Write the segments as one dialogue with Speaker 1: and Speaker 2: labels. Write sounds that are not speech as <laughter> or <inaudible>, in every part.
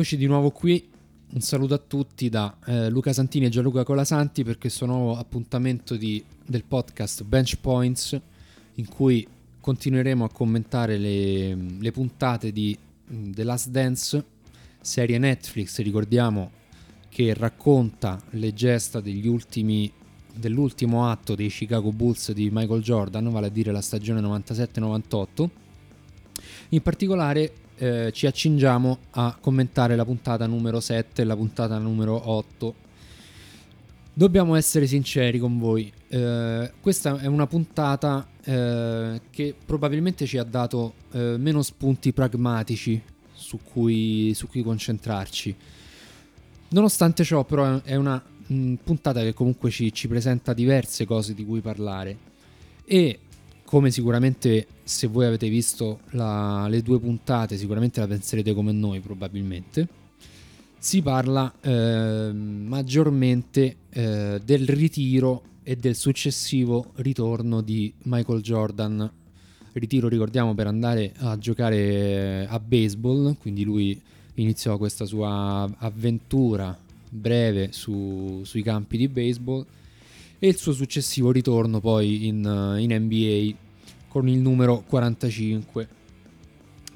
Speaker 1: Eccoci di nuovo qui. Un saluto a tutti da eh, Luca Santini e Gianluca Colasanti per questo nuovo appuntamento di, del podcast Bench Points in cui continueremo a commentare le, le puntate di mm, The Last Dance, serie Netflix, ricordiamo che racconta le gesta degli ultimi, dell'ultimo atto dei Chicago Bulls di Michael Jordan, vale a dire la stagione 97-98. In particolare eh, ci accingiamo a commentare la puntata numero 7 e la puntata numero 8. Dobbiamo essere sinceri con voi, eh, questa è una puntata eh, che probabilmente ci ha dato eh, meno spunti pragmatici su cui, su cui, concentrarci. Nonostante ciò, però, è una mh, puntata che comunque ci, ci presenta diverse cose di cui parlare. E come sicuramente se voi avete visto la, le due puntate, sicuramente la penserete come noi probabilmente, si parla eh, maggiormente eh, del ritiro e del successivo ritorno di Michael Jordan. Ritiro, ricordiamo, per andare a giocare a baseball, quindi lui iniziò questa sua avventura breve su, sui campi di baseball e il suo successivo ritorno poi in, in NBA con il numero 45.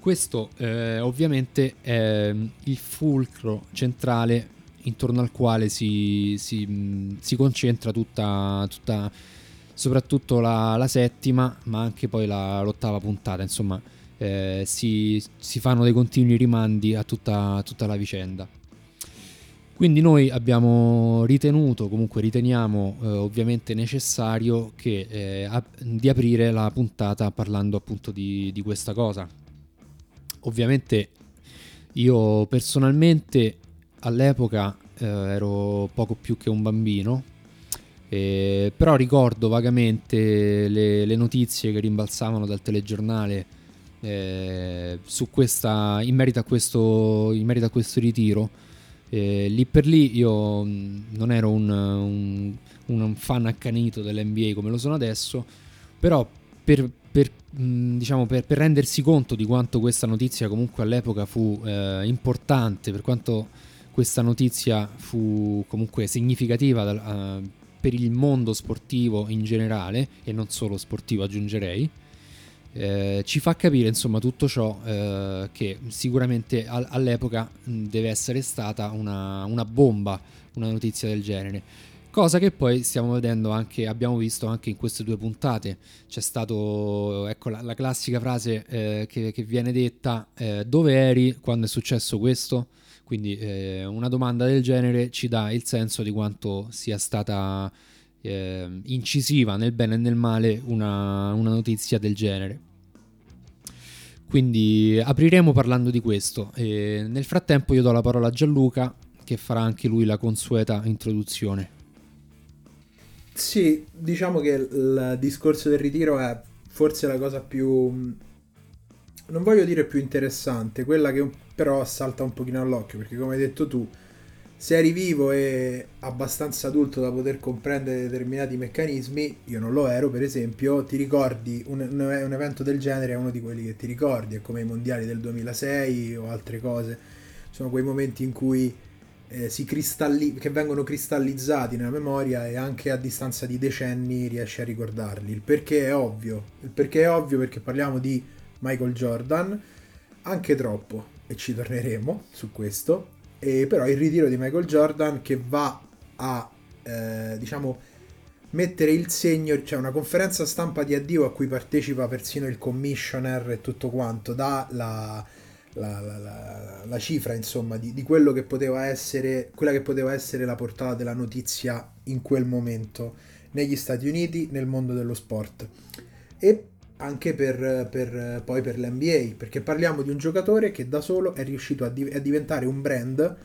Speaker 1: Questo eh, ovviamente è il fulcro centrale intorno al quale si, si, si concentra tutta, tutta soprattutto la, la, settima, ma anche poi la, l'ottava puntata. Insomma, eh, si, si, fanno dei continui rimandi a tutta, tutta la vicenda. Quindi noi abbiamo ritenuto, comunque riteniamo eh, ovviamente necessario che, eh, a, di aprire la puntata parlando appunto di, di questa cosa. Ovviamente io personalmente all'epoca eh, ero poco più che un bambino, eh, però ricordo vagamente le, le, notizie che rimbalzavano dal telegiornale eh, questa, in, merito questo, in merito a questo ritiro eh, lì per lì io mm, non ero un, un, un, fan accanito dell'NBA come lo sono adesso, però per, per, mm, diciamo, per, per, rendersi conto di quanto questa notizia comunque all'epoca fu eh, importante, per quanto questa notizia fu comunque significativa uh, per il mondo sportivo in generale e non solo sportivo aggiungerei, eh, ci fa capire insomma tutto ciò eh, che sicuramente all- all'epoca deve essere stata una, una, bomba, una notizia del genere. Cosa che poi stiamo vedendo anche, abbiamo visto anche in queste due puntate. C'è stato, ecco la, la classica frase eh, che, che, viene detta: eh, Dove eri quando è successo questo? Quindi eh, una domanda del genere ci dà il senso di quanto sia stata eh, incisiva nel bene e nel male una, una notizia del genere. Quindi apriremo parlando di questo. E nel frattempo io do la parola a Gianluca che farà anche lui la consueta introduzione.
Speaker 2: Sì, diciamo che il discorso del ritiro è forse la cosa più... non voglio dire più interessante, quella che però salta un pochino all'occhio, perché come hai detto tu, se eri vivo e abbastanza adulto da poter comprendere determinati meccanismi, io non lo ero per esempio, ti ricordi un, un, evento del genere è uno di quelli che ti ricordi, è come i mondiali del 2006 o altre cose, sono quei momenti in cui eh, si cristalli- che vengono cristallizzati nella memoria e anche a distanza di decenni riesci a ricordarli. Il perché è ovvio, il perché è ovvio perché parliamo di Michael Jordan, anche troppo, e ci torneremo su questo, e però il ritiro di Michael Jordan che va a eh, diciamo mettere il segno, cioè una conferenza stampa di addio a cui partecipa persino il commissioner e tutto quanto, dà la, la, la, la cifra insomma di, di, quello che poteva essere, quella che poteva essere la portata della notizia in quel momento negli Stati Uniti, nel mondo dello sport. E anche per, per, poi per l'NBA, perché parliamo di un giocatore che da solo è riuscito a, di- a diventare un brand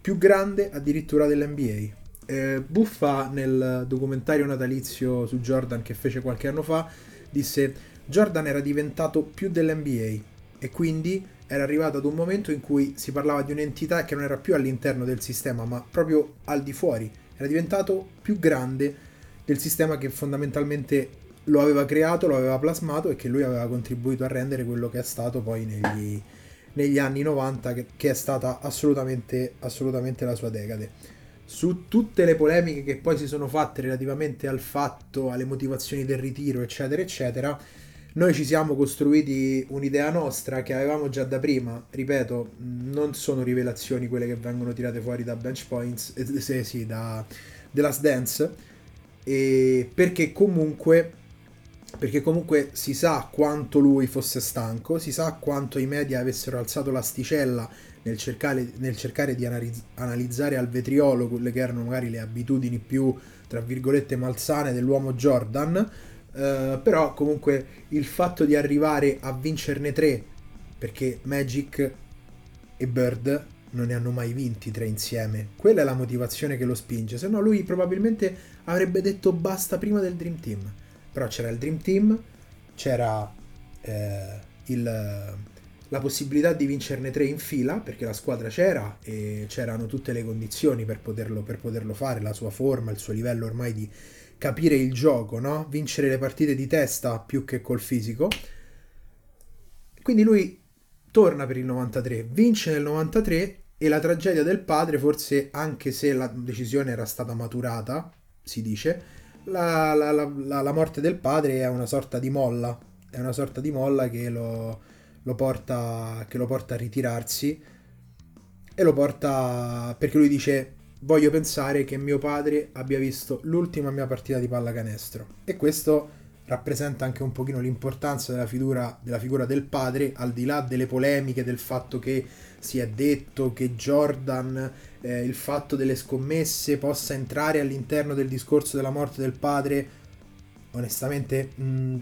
Speaker 2: più grande addirittura dell'NBA. Eh, Buffa nel documentario natalizio su Jordan che fece qualche anno fa disse Jordan era diventato più dell'NBA e quindi era arrivato ad un momento in cui si parlava di un'entità che non era più all'interno del sistema ma proprio al di fuori, era diventato più grande del sistema che fondamentalmente lo aveva creato, lo aveva plasmato e che lui aveva contribuito a rendere quello che è stato poi negli, negli anni 90 che, che è stata assolutamente, assolutamente la sua decade. Su tutte le polemiche che poi si sono fatte relativamente al fatto, alle motivazioni del ritiro, eccetera, eccetera, noi ci siamo costruiti un'idea nostra che avevamo già da prima, ripeto, non sono rivelazioni quelle che vengono tirate fuori da Bench Points, eh, sì, sì, da The Last Dance, perché comunque perché comunque si sa quanto lui fosse stanco, si sa quanto i media avessero alzato l'asticella nel cercare, nel cercare di analizz- analizzare al vetriolo quelle che erano magari le abitudini più, tra virgolette, malsane dell'uomo Jordan, Uh, però comunque il fatto di arrivare a vincerne tre, perché Magic e Bird non ne hanno mai vinti tre insieme, quella è la motivazione che lo spinge, se no lui probabilmente avrebbe detto basta prima del Dream Team, però c'era il Dream Team, c'era eh, il, la possibilità di vincerne tre in fila, perché la squadra c'era e c'erano tutte le condizioni per poterlo, per poterlo fare, la sua forma, il suo livello ormai di capire il gioco, no? Vincere le partite di testa più che col fisico. Quindi lui torna per il 93, vince nel 93 e la tragedia del padre, forse anche se la decisione era stata maturata, si dice, la, la, la, la morte del padre è una sorta di molla, è una sorta di molla che lo, lo, porta, che lo porta a ritirarsi e lo porta perché lui dice voglio pensare che mio padre abbia visto l'ultima mia partita di pallacanestro. E questo rappresenta anche un pochino l'importanza della figura, della figura del padre al di là delle polemiche del fatto che si è detto che Jordan eh, il fatto delle scommesse possa entrare all'interno del discorso della morte del padre onestamente mh, mm,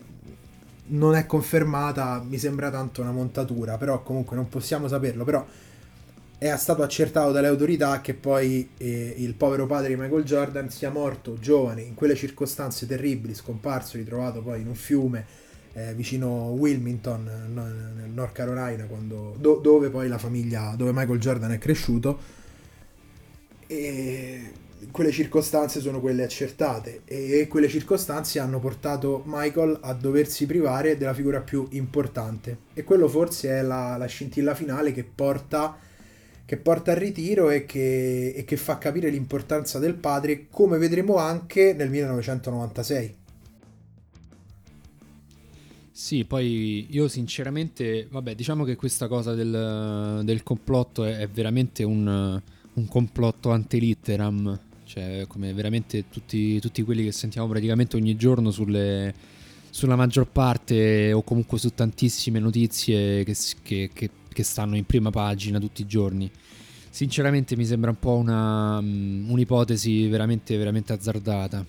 Speaker 2: non è confermata mi sembra tanto una montatura però comunque non possiamo saperlo però è stato accertato dalle autorità che poi eh, il povero padre di Michael Jordan sia morto giovane in quelle circostanze terribili, scomparso, ritrovato poi in un fiume eh, vicino Wilmington, nel North Carolina, quando, do, dove poi la famiglia, dove Michael Jordan è cresciuto. E quelle circostanze sono quelle accertate e quelle circostanze hanno portato Michael a doversi privare della figura più importante e quello forse è la, la scintilla finale che porta che porta al ritiro e che, e che fa capire l'importanza del padre, come vedremo anche nel 1996.
Speaker 1: Sì, poi io sinceramente, vabbè, diciamo che questa cosa del, del complotto è, è veramente un, un, complotto antelitteram, cioè come veramente tutti, tutti, quelli che sentiamo praticamente ogni giorno sulle, sulla maggior parte o comunque su tantissime notizie che, che, che che stanno in prima pagina tutti i giorni. Sinceramente mi sembra un po' una, um, un'ipotesi veramente, veramente azzardata.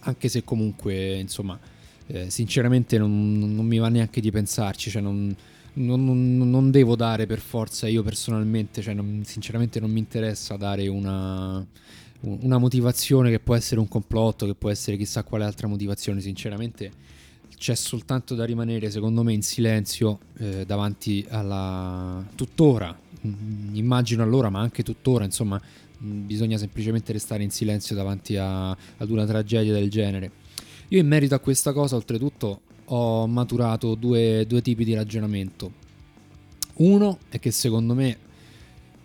Speaker 1: Anche se comunque, insomma, eh, sinceramente non, non, mi va neanche di pensarci. Cioè non, non, non, devo dare per forza io personalmente, cioè sinceramente non mi interessa dare una, una motivazione che può essere un complotto, che può essere chissà quale altra motivazione. Sinceramente c'è soltanto da rimanere, secondo me, in silenzio eh, davanti alla... tuttora, mm, immagino allora, ma anche tuttora, insomma, mm, bisogna semplicemente restare in silenzio davanti a, ad una tragedia del genere. Io in merito a questa cosa, oltretutto, ho maturato due, due tipi di ragionamento. Uno è che secondo me,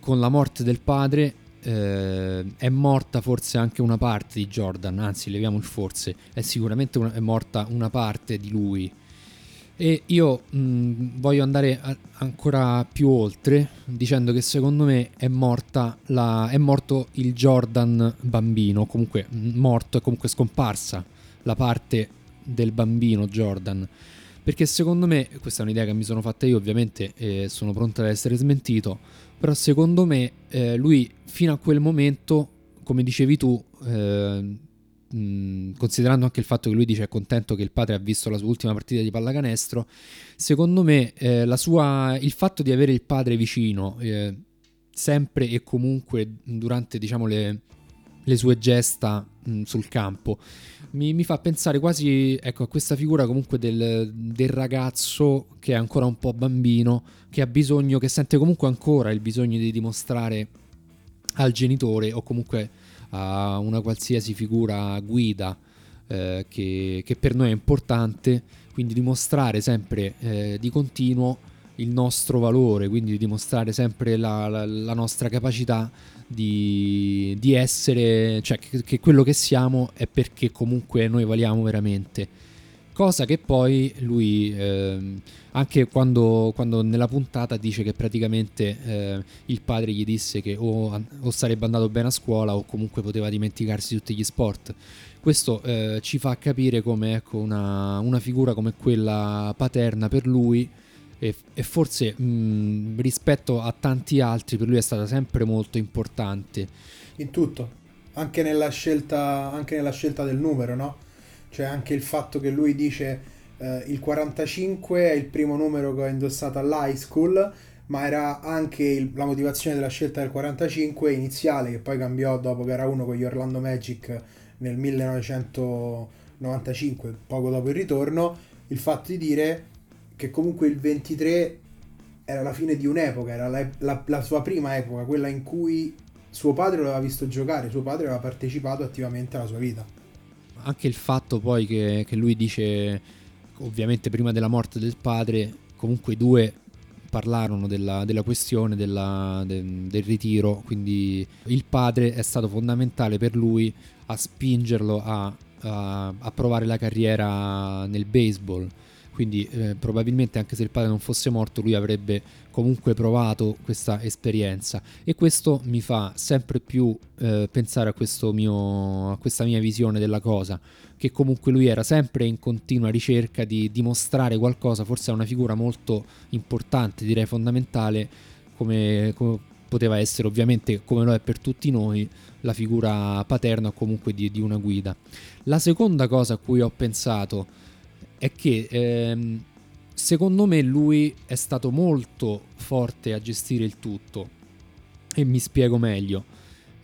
Speaker 1: con la morte del padre, eh, è morta forse anche una parte di Jordan, anzi leviamo il forse, è sicuramente una, è morta una parte di lui. E io mh, voglio andare a, ancora più oltre dicendo che secondo me è, la, è morto il Jordan bambino, comunque morto, è comunque scomparsa la parte del bambino Jordan. Perché secondo me, questa è un'idea che mi sono fatta io ovviamente e sono pronto ad essere smentito, però secondo me eh, lui fino a quel momento, come dicevi tu, eh, mh, considerando anche il fatto che lui dice è contento che il padre ha visto la sua ultima partita di pallacanestro, secondo me eh, sua, il fatto di avere il padre vicino eh, sempre e comunque durante diciamo, le, le sue gesta mh, sul campo. Mi, mi, fa pensare quasi ecco, a questa figura comunque del, del, ragazzo che è ancora un po' bambino, che ha bisogno, che sente comunque ancora il bisogno di dimostrare al genitore o comunque a una qualsiasi figura guida eh, che, che, per noi è importante, quindi dimostrare sempre eh, di continuo il nostro valore, quindi di dimostrare sempre la, la, la nostra capacità di, di essere, cioè che, che, quello che siamo è perché comunque noi valiamo veramente. Cosa che poi lui, eh, anche quando, quando, nella puntata dice che praticamente eh, il padre gli disse che o, o, sarebbe andato bene a scuola o comunque poteva dimenticarsi di tutti gli sport. Questo eh, ci fa capire come ecco, una, una figura come quella paterna per lui e, e forse mh, rispetto a tanti altri per lui è stata sempre molto importante.
Speaker 2: In tutto, anche nella scelta, anche nella scelta del numero, no? Cioè anche il fatto che lui dice eh, il 45 è il primo numero che ho indossato all'high school, ma era anche il, la motivazione della scelta del 45 iniziale, che poi cambiò dopo gara 1 con gli Orlando Magic nel 1995, poco dopo il ritorno, il fatto di dire che comunque il 23 era la fine di un'epoca, era la, la, la, sua prima epoca, quella in cui suo padre lo aveva visto giocare, suo padre aveva partecipato attivamente alla sua vita.
Speaker 1: Anche il fatto poi che, che lui dice, ovviamente prima della morte del padre, comunque i due parlarono della, della questione della, de, del ritiro, quindi il padre è stato fondamentale per lui a spingerlo a, a, a provare la carriera nel baseball quindi eh, probabilmente anche se il padre non fosse morto lui avrebbe comunque provato questa esperienza. E questo mi fa sempre più eh, pensare a, mio, a questa mia visione della cosa che comunque lui era sempre in continua ricerca di dimostrare qualcosa forse a una figura molto importante direi fondamentale come, come poteva essere ovviamente come lo è per tutti noi la figura paterna o comunque di, di una guida. La seconda cosa a cui ho pensato è che ehm, secondo me lui è stato molto forte a gestire il tutto e mi spiego meglio.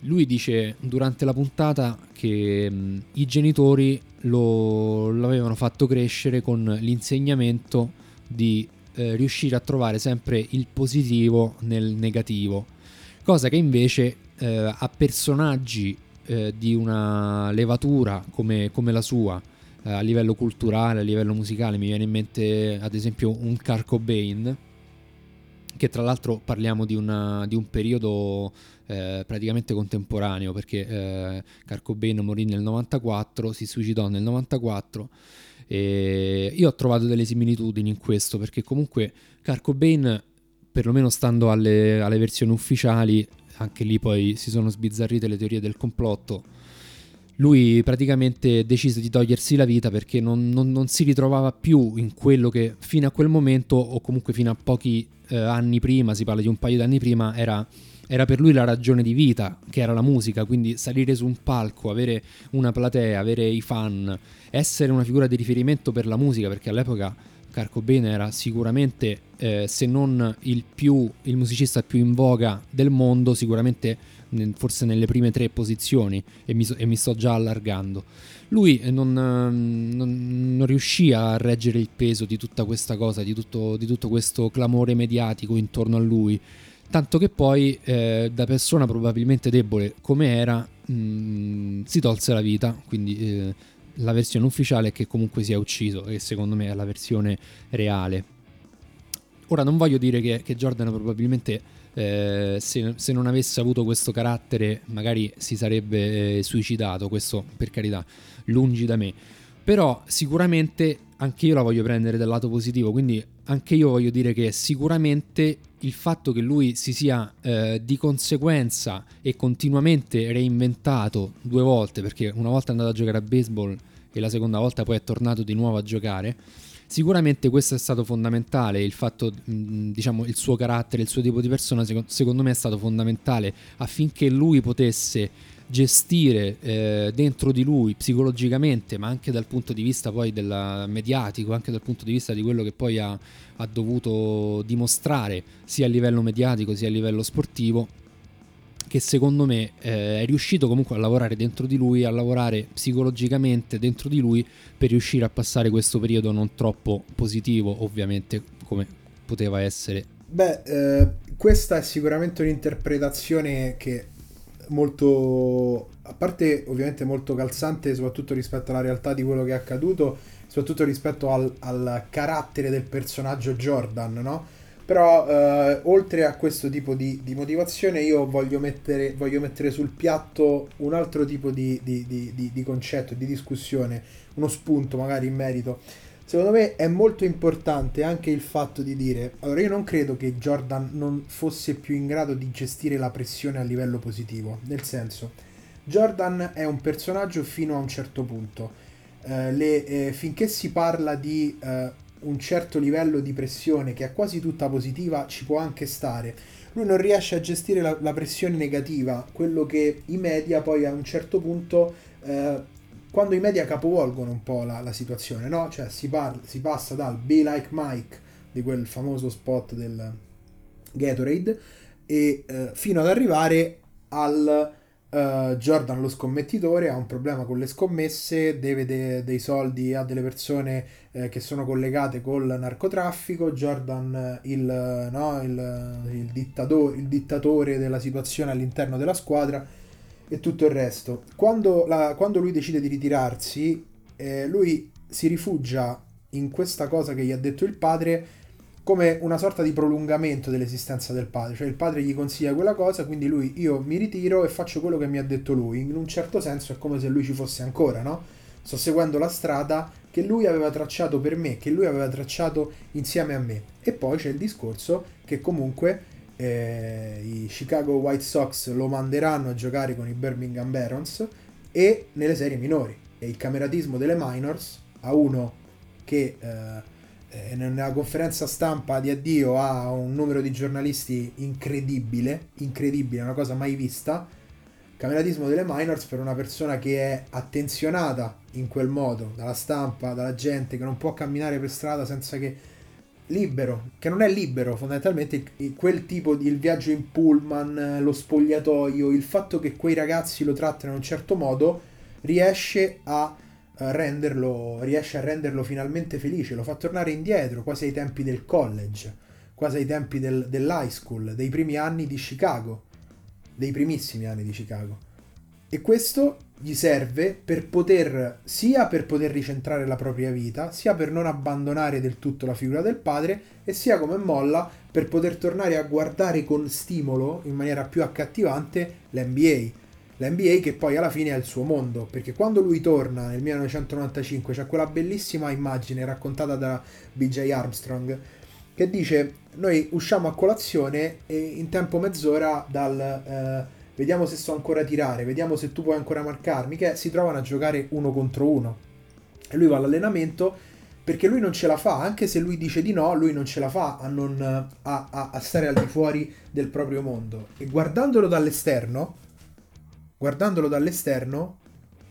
Speaker 1: Lui dice durante la puntata che mh, mm, i genitori lo, lo, avevano fatto crescere con l'insegnamento di eh, riuscire a trovare sempre il positivo nel negativo, cosa che invece eh, a personaggi eh, di una levatura come, come la sua, eh, a livello culturale, a livello musicale, mi viene in mente ad esempio un Car Cobain, che tra l'altro parliamo di, una, di un periodo eh, praticamente contemporaneo, perché eh, Cobain morì nel 94, si suicidò nel 94. E io ho trovato delle similitudini in questo perché comunque Car Cobain, perlomeno stando alle, alle versioni ufficiali, anche lì poi si sono sbizzarrite le teorie del complotto lui praticamente decise di togliersi la vita perché non, non, non, si ritrovava più in quello che fino a quel momento o comunque fino a pochi eh, anni prima, si parla di un paio di anni prima, era, era, per lui la ragione di vita, che era la musica, quindi salire su un palco, avere una platea, avere i fan, essere una figura di riferimento per la musica, perché all'epoca Carco Bene era sicuramente, eh, se non il, più, il musicista più in voga del mondo, sicuramente forse nelle prime tre posizioni e mi, e mi sto già allargando. Lui eh, non, ehm, non, non, riuscì a reggere il peso di tutta questa cosa, di tutto, di tutto questo clamore mediatico intorno a lui, tanto che poi eh, da persona probabilmente debole come era mh, mm, si tolse la vita, quindi eh, la versione ufficiale è che comunque si è ucciso e secondo me è la versione reale. Ora non voglio dire che, che Jordan probabilmente eh, se, se, non avesse avuto questo carattere magari si sarebbe eh, suicidato, questo per carità, lungi da me. Però sicuramente anche io la voglio prendere dal lato positivo, quindi anche io voglio dire che sicuramente il fatto che lui si sia eh, di conseguenza e continuamente reinventato due volte, perché una volta è andato a giocare a baseball e la seconda volta poi è tornato di nuovo a giocare, Sicuramente questo è stato fondamentale, il fatto, diciamo, il suo carattere, il suo tipo di persona, secondo me è stato fondamentale affinché lui potesse gestire eh, dentro di lui psicologicamente, ma anche dal punto di vista poi del mediatico, anche dal punto di vista di quello che poi ha, ha dovuto dimostrare sia a livello mediatico sia a livello sportivo, che secondo me eh, è riuscito comunque a lavorare dentro di lui, a lavorare psicologicamente dentro di lui per riuscire a passare questo periodo non troppo positivo, ovviamente, come poteva essere.
Speaker 2: Beh, eh, questa è sicuramente un'interpretazione che molto, a parte ovviamente molto calzante, soprattutto rispetto alla realtà di quello che è accaduto, soprattutto rispetto al, al carattere del personaggio Jordan, no? Però eh, oltre a questo tipo di, di motivazione io voglio mettere, voglio mettere, sul piatto un altro tipo di, di, di concetto, di discussione, uno spunto magari in merito. Secondo me è molto importante anche il fatto di dire, allora io non credo che Jordan non fosse più in grado di gestire la pressione a livello positivo, nel senso, Jordan è un personaggio fino a un certo punto. Eh, le, eh, finché si parla di eh, un certo livello di pressione che è quasi tutta positiva, ci può anche stare. Lui non riesce a gestire la, la pressione negativa, quello che i media poi a un certo punto, eh, quando i media capovolgono un po' la, la situazione, no? Cioè si, parla, si passa dal Be Like Mike, di quel famoso spot del Gatorade, e eh, fino ad arrivare al Uh, Jordan, lo scommettitore, ha un problema con le scommesse, deve de- dei soldi a delle persone eh, che sono collegate col narcotraffico. Jordan, il, no, il, il, dittato- il, dittatore della situazione all'interno della squadra e tutto il resto. Quando, la, quando lui decide di ritirarsi, eh, lui si rifugia in questa cosa che gli ha detto il padre come una sorta di prolungamento dell'esistenza del padre, cioè il padre gli consiglia quella cosa, quindi lui io mi ritiro e faccio quello che mi ha detto lui, in un certo senso è come se lui ci fosse ancora, no? Sto seguendo la strada che lui aveva tracciato per me, che lui aveva tracciato insieme a me. E poi c'è il discorso che comunque eh, i Chicago White Sox lo manderanno a giocare con i Birmingham Barons e nelle serie minori. E il cameratismo delle minors a uno che... Eh, nella conferenza stampa di addio ha un numero di giornalisti incredibile, incredibile, una cosa mai vista. Cameratismo delle minors per una persona che è attenzionata in quel modo dalla stampa, dalla gente, che non può camminare per strada senza che libero, che non è libero fondamentalmente quel tipo di viaggio in pullman, lo spogliatoio, il fatto che quei ragazzi lo trattano in un certo modo riesce a renderlo, riesce a renderlo finalmente felice, lo fa tornare indietro, quasi ai tempi del college, quasi ai tempi del, dell'high school, dei primi anni di Chicago, dei primissimi anni di Chicago. E questo gli serve per poter, sia per poter ricentrare la propria vita, sia per non abbandonare del tutto la figura del padre, e sia come molla per poter tornare a guardare con stimolo, in maniera più accattivante, l'NBA l'NBA che poi alla fine è il suo mondo, perché quando lui torna nel 1995 c'è quella bellissima immagine raccontata da BJ Armstrong che dice noi usciamo a colazione e in tempo mezz'ora dal eh, vediamo se so ancora tirare, vediamo se tu puoi ancora marcarmi, che si trovano a giocare uno contro uno. E lui va all'allenamento perché lui non ce la fa, anche se lui dice di no, lui non ce la fa a, non, a, a stare al di fuori del proprio mondo. E guardandolo dall'esterno, guardandolo dall'esterno,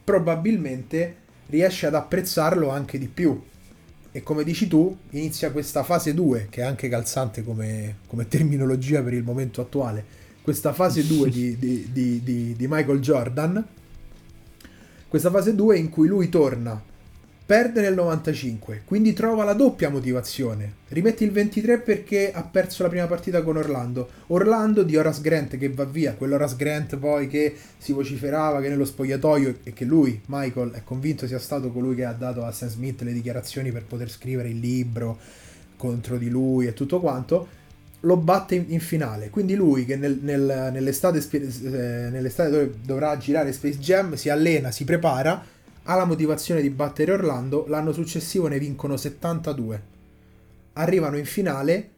Speaker 2: probabilmente riesce ad apprezzarlo anche di più. E come dici tu, inizia questa fase 2, che è anche calzante come, come terminologia per il momento attuale, questa fase 2 di, di, di, di, Michael Jordan, questa fase 2 in cui lui torna perde nel 95, quindi trova la doppia motivazione. Rimetti il 23 perché ha perso la prima partita con Orlando. Orlando di Horace Grant che va via, quell'Horace Grant poi che si vociferava che nello spogliatoio e che lui, Michael, è convinto sia stato colui che ha dato a Sam Smith le dichiarazioni per poter scrivere il libro contro di lui e tutto quanto lo batte in, in finale. Quindi lui che nel, nel, nell'estate, eh, nell'estate dove dovrà girare Space Jam si allena, si prepara ha la motivazione di battere Orlando, l'anno successivo ne vincono 72. Arrivano in finale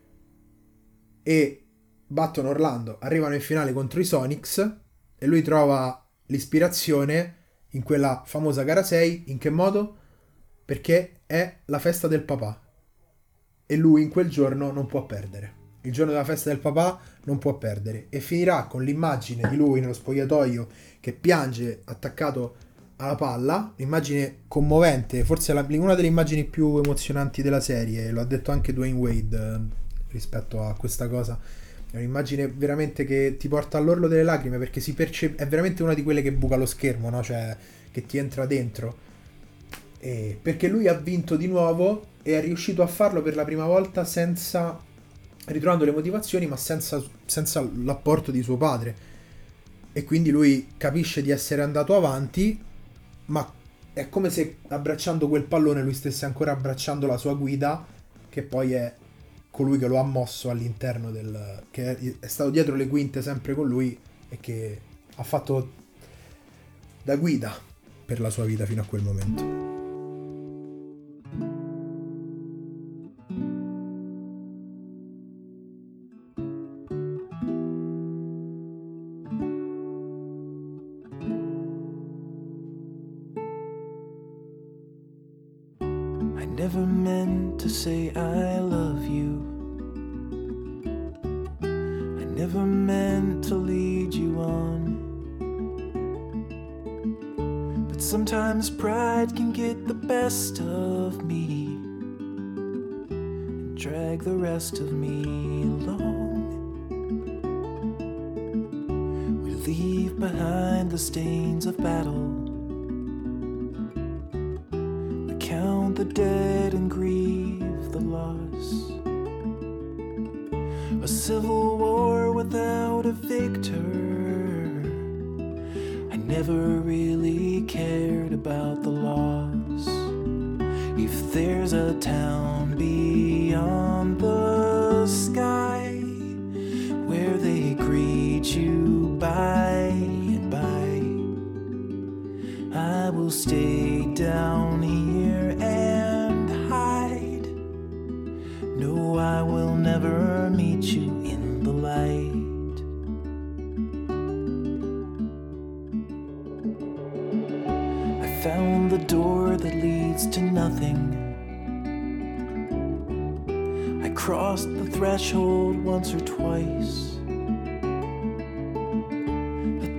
Speaker 2: e battono Orlando, arrivano in finale contro i Sonics e lui trova l'ispirazione in quella famosa gara 6, in che modo? Perché è la festa del papà e lui in quel giorno non può perdere. Il giorno della festa del papà non può perdere e finirà con l'immagine di lui nello spogliatoio che piange attaccato alla palla, un'immagine commovente, forse la, una delle immagini più emozionanti della serie, lo ha detto anche Dwayne Wade eh, rispetto a questa cosa. È un'immagine veramente che ti porta all'orlo delle lacrime perché si percepisce, è veramente una di quelle che buca lo schermo, no? cioè che ti entra dentro. E perché lui ha vinto di nuovo e è riuscito a farlo per la prima volta senza ritrovando le motivazioni, ma senza, senza l'apporto di suo padre. E quindi lui capisce di essere andato avanti ma è come se abbracciando quel pallone lui stesse ancora abbracciando la sua guida, che poi è
Speaker 3: colui che lo ha mosso all'interno del... che è stato dietro le quinte sempre con lui e che ha fatto da guida per la sua vita fino a quel momento.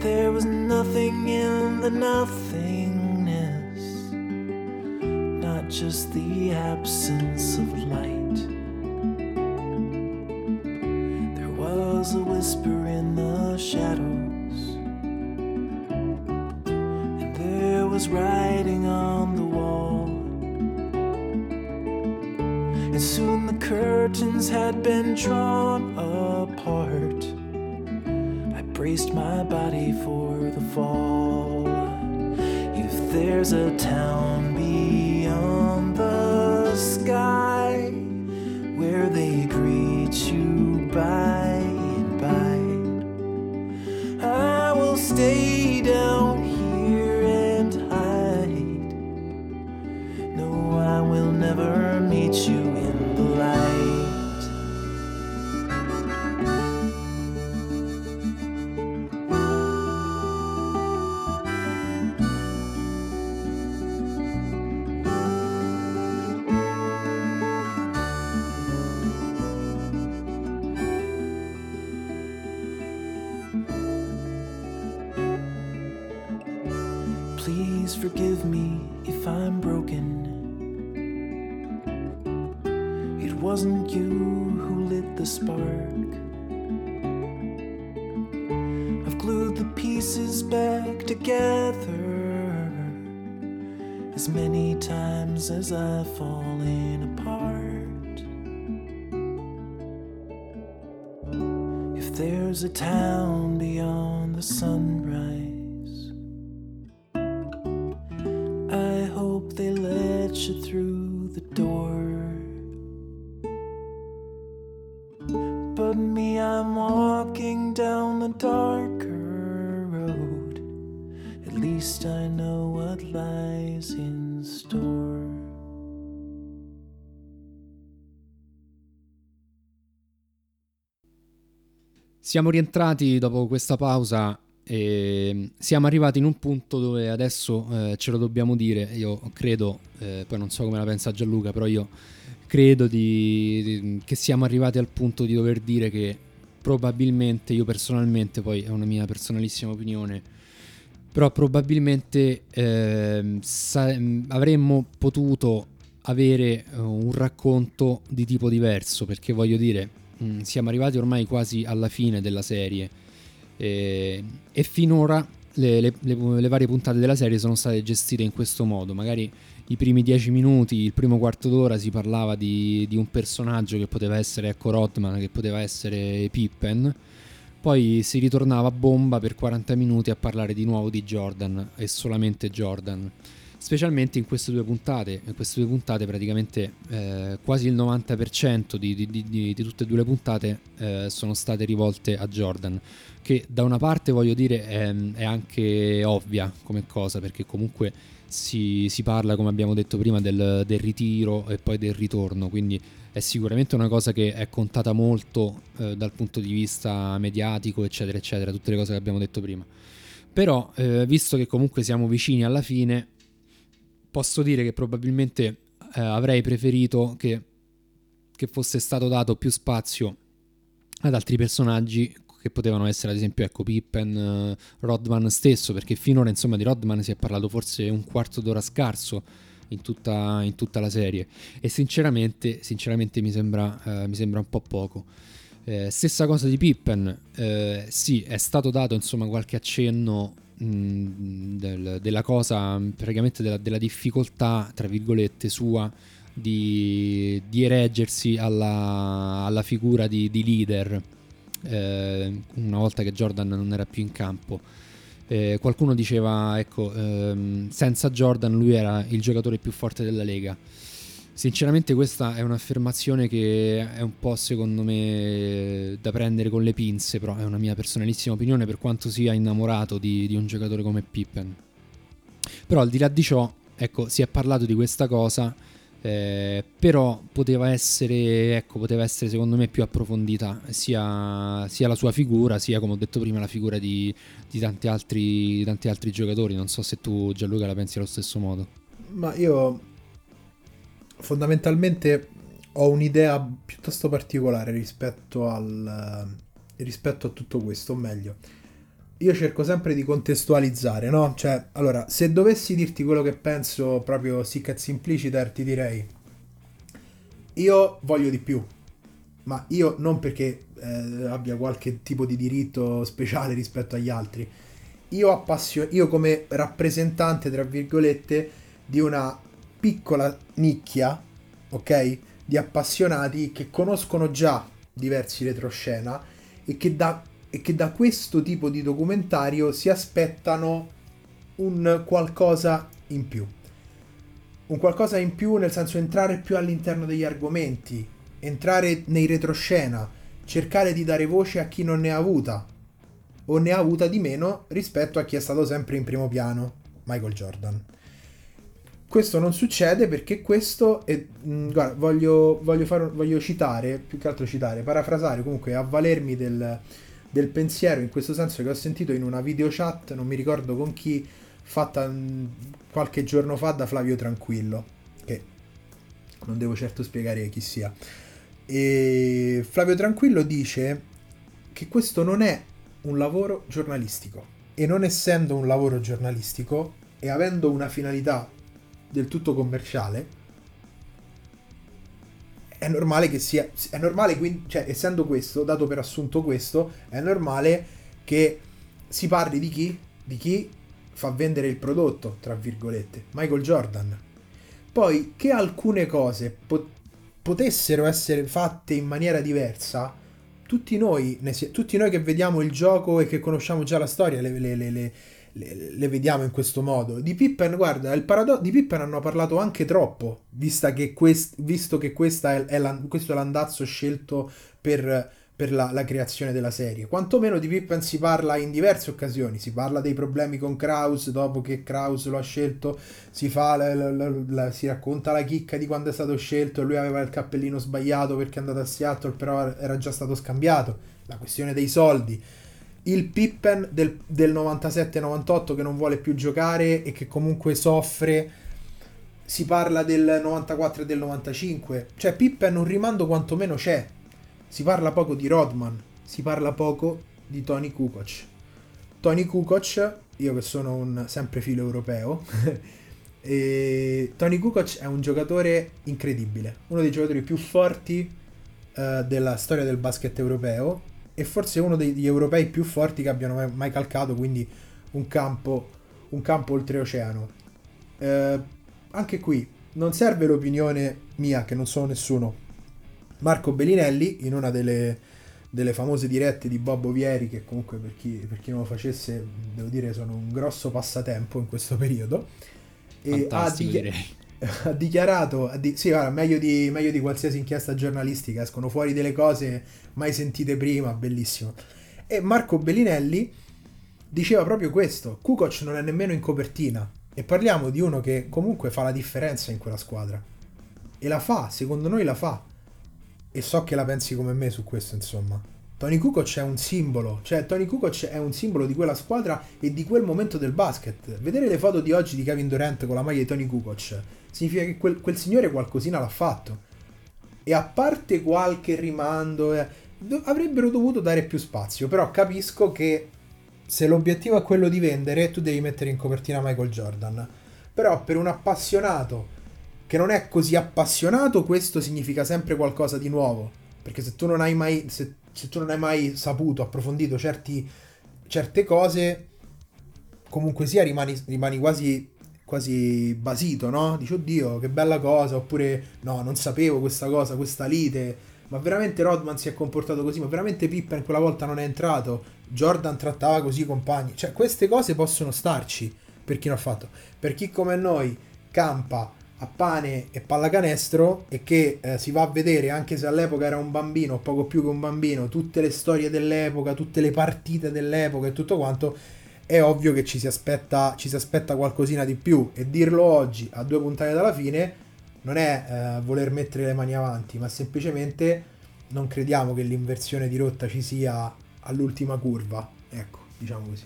Speaker 3: there was nothing in the nothingness, not just the absence of light. There was a whisper in the shadows, and there was writing on the wall. And soon the curtains had been drawn apart braced my body for the fall. If there's a town beyond the sky where they greet you by there's a town beyond the sunrise.
Speaker 1: Siamo rientrati dopo questa pausa e siamo arrivati in un punto dove adesso eh, ce lo dobbiamo dire. Io credo, eh, poi non so come la pensa Gianluca, però io credo di, di, che siamo arrivati al punto di dover dire che probabilmente, io personalmente, poi è una mia personalissima opinione, però probabilmente eh, sa- avremmo potuto avere uh, un racconto di tipo diverso, perché voglio dire Mm, siamo arrivati ormai quasi alla fine della serie e, e finora le, le, le, le, varie puntate della serie sono state gestite in questo modo. Magari i primi dieci minuti, il primo quarto d'ora si parlava di, di un personaggio che poteva essere Ecco Rodman, che poteva essere Pippen. Poi si ritornava a bomba per 40 minuti a parlare di nuovo di Jordan e solamente Jordan specialmente in queste due puntate. In queste due puntate praticamente eh, quasi il 90% di, di, di, di, tutte e due le puntate eh, sono state rivolte a Jordan, che da una parte voglio dire è, è anche ovvia come cosa, perché comunque si, si, parla, come abbiamo detto prima, del, del, ritiro e poi del ritorno, quindi è sicuramente una cosa che è contata molto eh, dal punto di vista mediatico, eccetera, eccetera, tutte le cose che abbiamo detto prima. Però, eh, visto che comunque siamo vicini alla fine, posso dire che probabilmente eh, avrei preferito che, che fosse stato dato più spazio ad altri personaggi che potevano essere ad esempio ecco Pippen, uh, Rodman stesso, perché finora insomma di Rodman si è parlato forse un quarto d'ora scarso in tutta, in tutta la serie e sinceramente, sinceramente mi, sembra, uh, mi sembra un po' poco. Eh, stessa cosa di Pippen, eh, sì, è stato dato insomma qualche accenno mh, del, della cosa, praticamente della, della, difficoltà, tra virgolette, sua di, di ereggersi alla, alla figura di, di leader eh, una volta che Jordan non era più in campo. Eh, qualcuno diceva, ecco, ehm, senza Jordan lui era il giocatore più forte della Lega. Sinceramente questa è un'affermazione che è un po' secondo me da prendere con le pinze, però è una mia personalissima opinione per quanto sia innamorato di, di un giocatore come Pippen. Però al di là di ciò, ecco, si è parlato di questa cosa eh, però poteva essere, ecco, poteva essere secondo me più approfondita sia, sia, la sua figura sia come ho detto prima la figura di, di, tanti altri, tanti altri giocatori non so se tu Gianluca la pensi allo stesso modo
Speaker 2: ma io fondamentalmente ho un'idea piuttosto particolare rispetto, al, rispetto a tutto questo o meglio io cerco sempre di contestualizzare, no? Cioè, allora, se dovessi dirti quello che penso proprio sic et simpliciter, ti direi io voglio di più, ma io non perché eh, abbia qualche tipo di diritto speciale rispetto agli altri. Io, appassio- io come rappresentante, tra virgolette, di una piccola nicchia, ok? Di appassionati che conoscono già diversi retroscena e che da e che da questo tipo di documentario si aspettano un qualcosa in più. Un qualcosa in più nel senso entrare più all'interno degli argomenti, entrare nei retroscena, cercare di dare voce a chi non ne ha avuta o ne ha avuta di meno rispetto a chi è stato sempre in primo piano, Michael Jordan. Questo non succede perché questo, è, mh, mm, guarda, voglio, voglio, far, voglio citare, più che altro citare, parafrasare, comunque avvalermi del, del pensiero in questo senso che ho sentito in una video chat, non mi ricordo con chi, fatta mm, qualche giorno fa da Flavio Tranquillo, che non devo certo spiegare chi sia. E Flavio Tranquillo dice che questo non è un lavoro giornalistico e non essendo un lavoro giornalistico e avendo una finalità del tutto commerciale, è normale che sia, è normale quindi, cioè essendo questo, dato per assunto questo, è normale che si parli di chi? Di chi fa vendere il prodotto, tra virgolette, Michael Jordan. Poi che alcune cose pot- potessero essere fatte in maniera diversa, tutti noi, tutti noi che vediamo il gioco e che conosciamo già la storia, le, le, le, le, le vediamo in questo modo. Di Pippen, guarda, il paradosso di Pippen hanno parlato anche troppo, che quest, visto che è, è la, questo è l'andazzo scelto per, per la, la, creazione della serie. Quantomeno di Pippen si parla in diverse occasioni, si parla dei problemi con Kraus, dopo che Kraus lo ha scelto, si, la, si racconta la chicca di quando è stato scelto e lui aveva il cappellino sbagliato perché è andato a Seattle, però era già stato scambiato. La questione dei soldi il Pippen del, del 97-98 che non vuole più giocare e che comunque soffre. Si parla del 94 e del 95. Cioè Pippen un rimando quantomeno c'è. Si parla poco di Rodman, si parla poco di Tony Kukoc. Tony Kukoc, io che sono un sempre filo europeo, <laughs> e Tony Kukoc è un giocatore incredibile, uno dei giocatori più forti uh, della storia del basket europeo e forse uno degli europei più forti che abbiano mai calcato, quindi un campo, un campo oltreoceano. Eh, anche qui non serve l'opinione mia, che non sono nessuno. Marco Bellinelli, in una delle, delle famose dirette di Bob Ovieri, che comunque per chi, per chi non lo facesse, devo dire, sono un grosso passatempo in questo periodo,
Speaker 1: e ha, dichi- <laughs>
Speaker 2: ha, dichiarato, ha di- sì, guarda, meglio di, meglio di qualsiasi inchiesta giornalistica, escono fuori delle cose mai sentite prima, bellissimo. E Marco Bellinelli diceva proprio questo, Kukoc non è nemmeno in copertina e parliamo di uno che comunque fa la differenza in quella squadra. E la fa, secondo noi la fa. E so che la pensi come me su questo, insomma. Tony Kukoc è un simbolo, cioè Tony Kukoc è un simbolo di quella squadra e di quel momento del basket. Vedere le foto di oggi di Kevin Durant con la maglia di Tony Kukoc significa che quel, quel signore qualcosina l'ha fatto. E a parte qualche rimando, eh, avrebbero dovuto dare più spazio, però capisco che se l'obiettivo è quello di vendere, tu devi mettere in copertina Michael Jordan. Però per un appassionato che non è così appassionato, questo significa sempre qualcosa di nuovo. Perché se tu non hai mai, se, se tu non hai mai saputo, approfondito certi, certe cose, comunque sia rimani, rimani quasi, quasi basito, no? Dici, oddio, che bella cosa, oppure no, non sapevo questa cosa, questa lite. Ma veramente Rodman si è comportato così? Ma veramente Pippen quella volta non è entrato? Jordan trattava così i compagni? Cioè, queste cose possono starci per chi non ha fatto. Per chi come noi campa a pane e pallacanestro e che eh, si va a vedere, anche se all'epoca era un bambino, poco più che un bambino, tutte le storie dell'epoca, tutte le partite dell'epoca e tutto quanto, è ovvio che ci si aspetta, ci si aspetta qualcosina di più e dirlo oggi a due puntate dalla fine non è eh, voler mettere le mani avanti, ma semplicemente non crediamo che l'inversione di rotta ci sia all'ultima curva, ecco, diciamo così.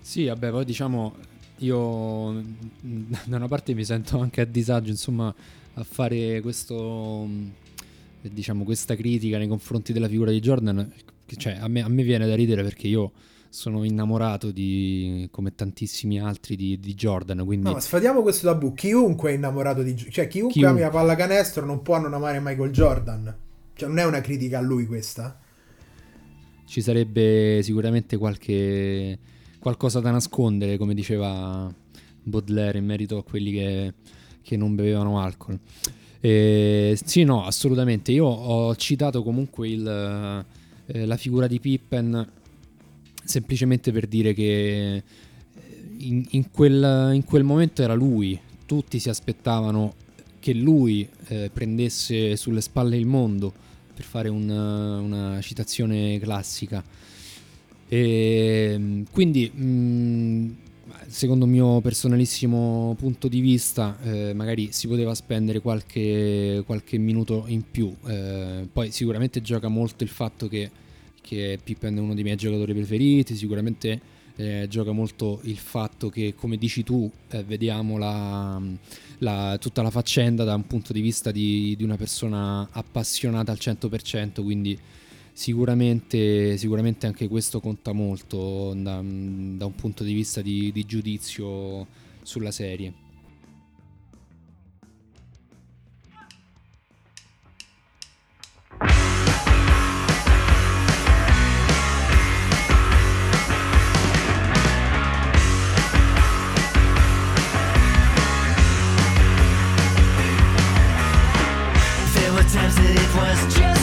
Speaker 1: Sì, vabbè, poi diciamo io <laughs> da una parte mi sento anche a disagio, insomma, a fare questo, diciamo, questa critica nei confronti della figura di Jordan. Cioè, a me, a me viene da ridere perché io sono innamorato di, come tantissimi altri, di, di Jordan. Quindi...
Speaker 2: No, ma sfatiamo questo tabù. Chiunque è innamorato di Cioè, chiunque, chiunque. ami la pallacanestro non può non amare Michael Jordan. Cioè, non è una critica a lui questa.
Speaker 1: Ci sarebbe sicuramente qualche qualcosa da nascondere, come diceva Baudelaire in merito a quelli che, che non bevevano alcol. E, sì, no, assolutamente. Io ho citato comunque il, eh, la figura di Pippen semplicemente per dire che eh, in, in, quel, in, quel, momento era lui. Tutti si aspettavano che lui eh, prendesse sulle spalle il mondo, per fare un, una citazione classica. E, quindi, mh, mm, secondo il mio personalissimo punto di vista, eh, magari si poteva spendere qualche, qualche minuto in più. Eh, poi sicuramente gioca molto il fatto che, che Pippen è uno dei miei giocatori preferiti, sicuramente eh, gioca molto il fatto che, come dici tu, eh, vediamo la, la, tutta la faccenda da un punto di vista di, di una persona appassionata al 100%, quindi Sicuramente, sicuramente anche questo conta molto da, da un punto di vista di, di giudizio sulla serie. it was just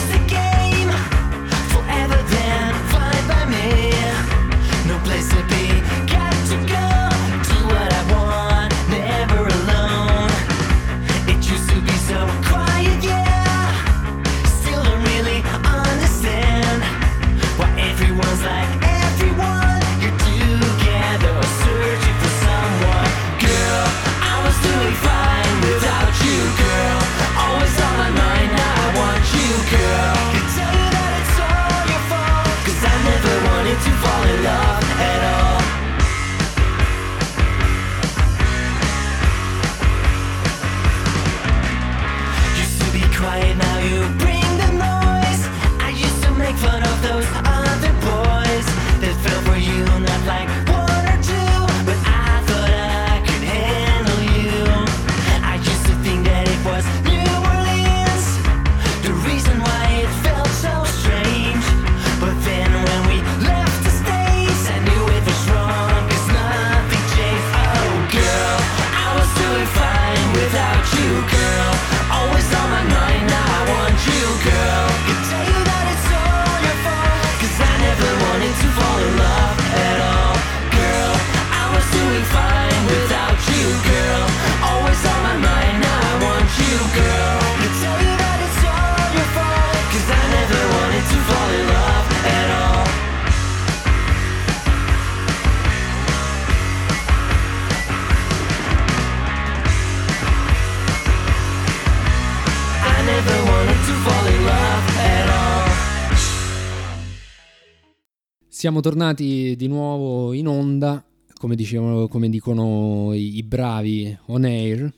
Speaker 1: Siamo tornati di nuovo in onda, come, dicevano, come dicono i, i bravi on air,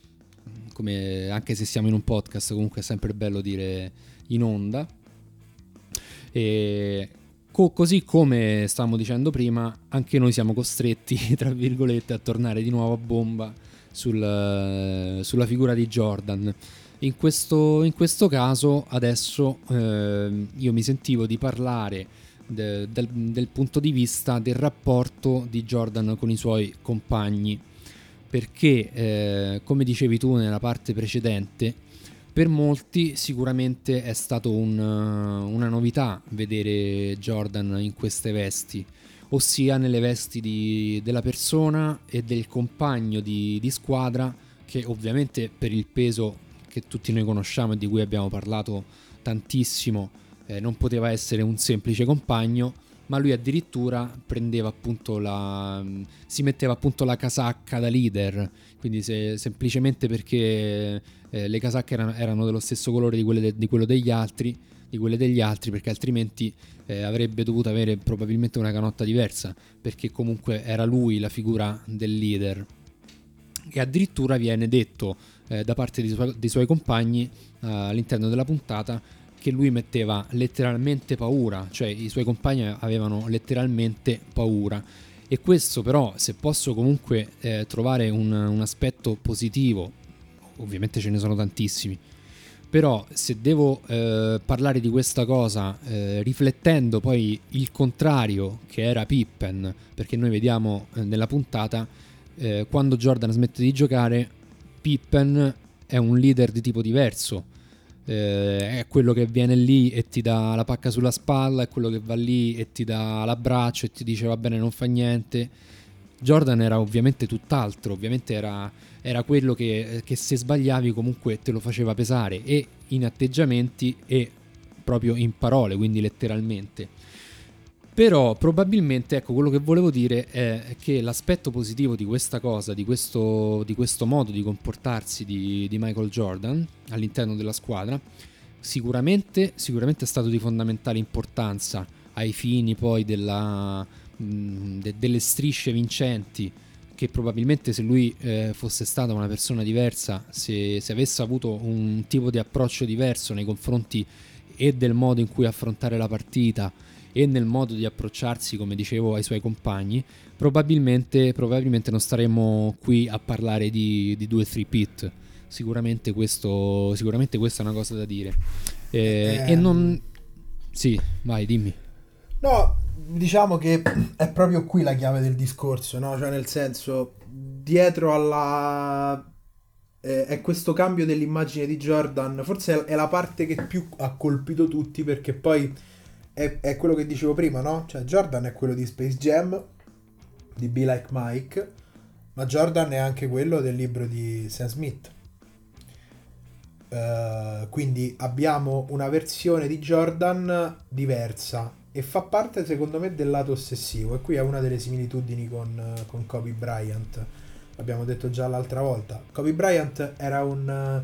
Speaker 1: come, anche se siamo in un podcast comunque è sempre bello dire in onda. E co- così come stavamo dicendo prima, anche noi siamo costretti, <laughs> tra virgolette, a tornare di nuovo a bomba sul, sulla figura di Jordan. In questo, in questo caso adesso eh, io mi sentivo di parlare de, del, del punto di vista del rapporto di Jordan con i suoi compagni. Perché eh, come dicevi tu nella parte precedente per molti sicuramente è stato un, una novità vedere Jordan in queste vesti ossia nelle vesti di, della persona e del compagno di, di squadra che ovviamente per il peso che tutti noi conosciamo e di cui abbiamo parlato tantissimo eh, non poteva essere un semplice compagno, ma lui addirittura prendeva appunto la si metteva appunto la casacca da leader, quindi se, semplicemente perché eh, le casacche erano, erano, dello stesso colore di, de, di, quello degli altri, di quelle degli altri, perché altrimenti eh, avrebbe dovuto avere probabilmente una canotta diversa, perché comunque era lui la figura del leader. E addirittura viene detto eh, da parte dei, su- dei suoi compagni eh, all'interno della puntata che lui metteva letteralmente paura, cioè i suoi compagni avevano letteralmente paura. E questo però, se posso comunque eh, trovare un, un aspetto positivo, ovviamente ce ne sono tantissimi, però se devo eh, parlare di questa cosa eh, riflettendo poi il contrario che era Pippen, perché noi vediamo eh, nella puntata eh, quando Jordan smette di giocare, Pippen è un leader di tipo diverso, eh, è quello che viene lì e ti dà la pacca sulla spalla, è quello che va lì e ti dà l'abbraccio e ti dice va bene non fa niente. Jordan era ovviamente tutt'altro, ovviamente era, era quello che, che, se sbagliavi comunque te lo faceva pesare e in atteggiamenti e proprio in parole, quindi letteralmente. Però probabilmente, ecco, quello che volevo dire è che l'aspetto positivo di questa cosa, di questo, di questo modo di comportarsi di, di, Michael Jordan all'interno della squadra, sicuramente, sicuramente è stato di fondamentale importanza ai fini poi della, mh, de, delle strisce vincenti che probabilmente se lui eh, fosse stata una persona diversa, se, se avesse avuto un tipo di approccio diverso nei confronti e del modo in cui affrontare la partita, e nel modo di approcciarsi, come dicevo, ai suoi compagni, probabilmente, probabilmente non staremmo qui a parlare di, di 2-3 pit. Sicuramente, questo, sicuramente questa è una cosa da dire. Eh, eh, e non... Sì, vai, dimmi.
Speaker 2: No, diciamo che è proprio qui la chiave del discorso, no? Cioè nel senso, dietro alla... Eh, è questo cambio dell'immagine di Jordan, forse è la parte che più ha colpito tutti perché poi è, è, quello che dicevo prima, no? Cioè Jordan è quello di Space Jam, di Be Like Mike, ma Jordan è anche quello del libro di Sam Smith. Uh, quindi abbiamo una versione di Jordan diversa e fa parte secondo me del lato ossessivo e qui è una delle similitudini con, con Kobe Bryant l'abbiamo detto già l'altra volta Kobe Bryant era un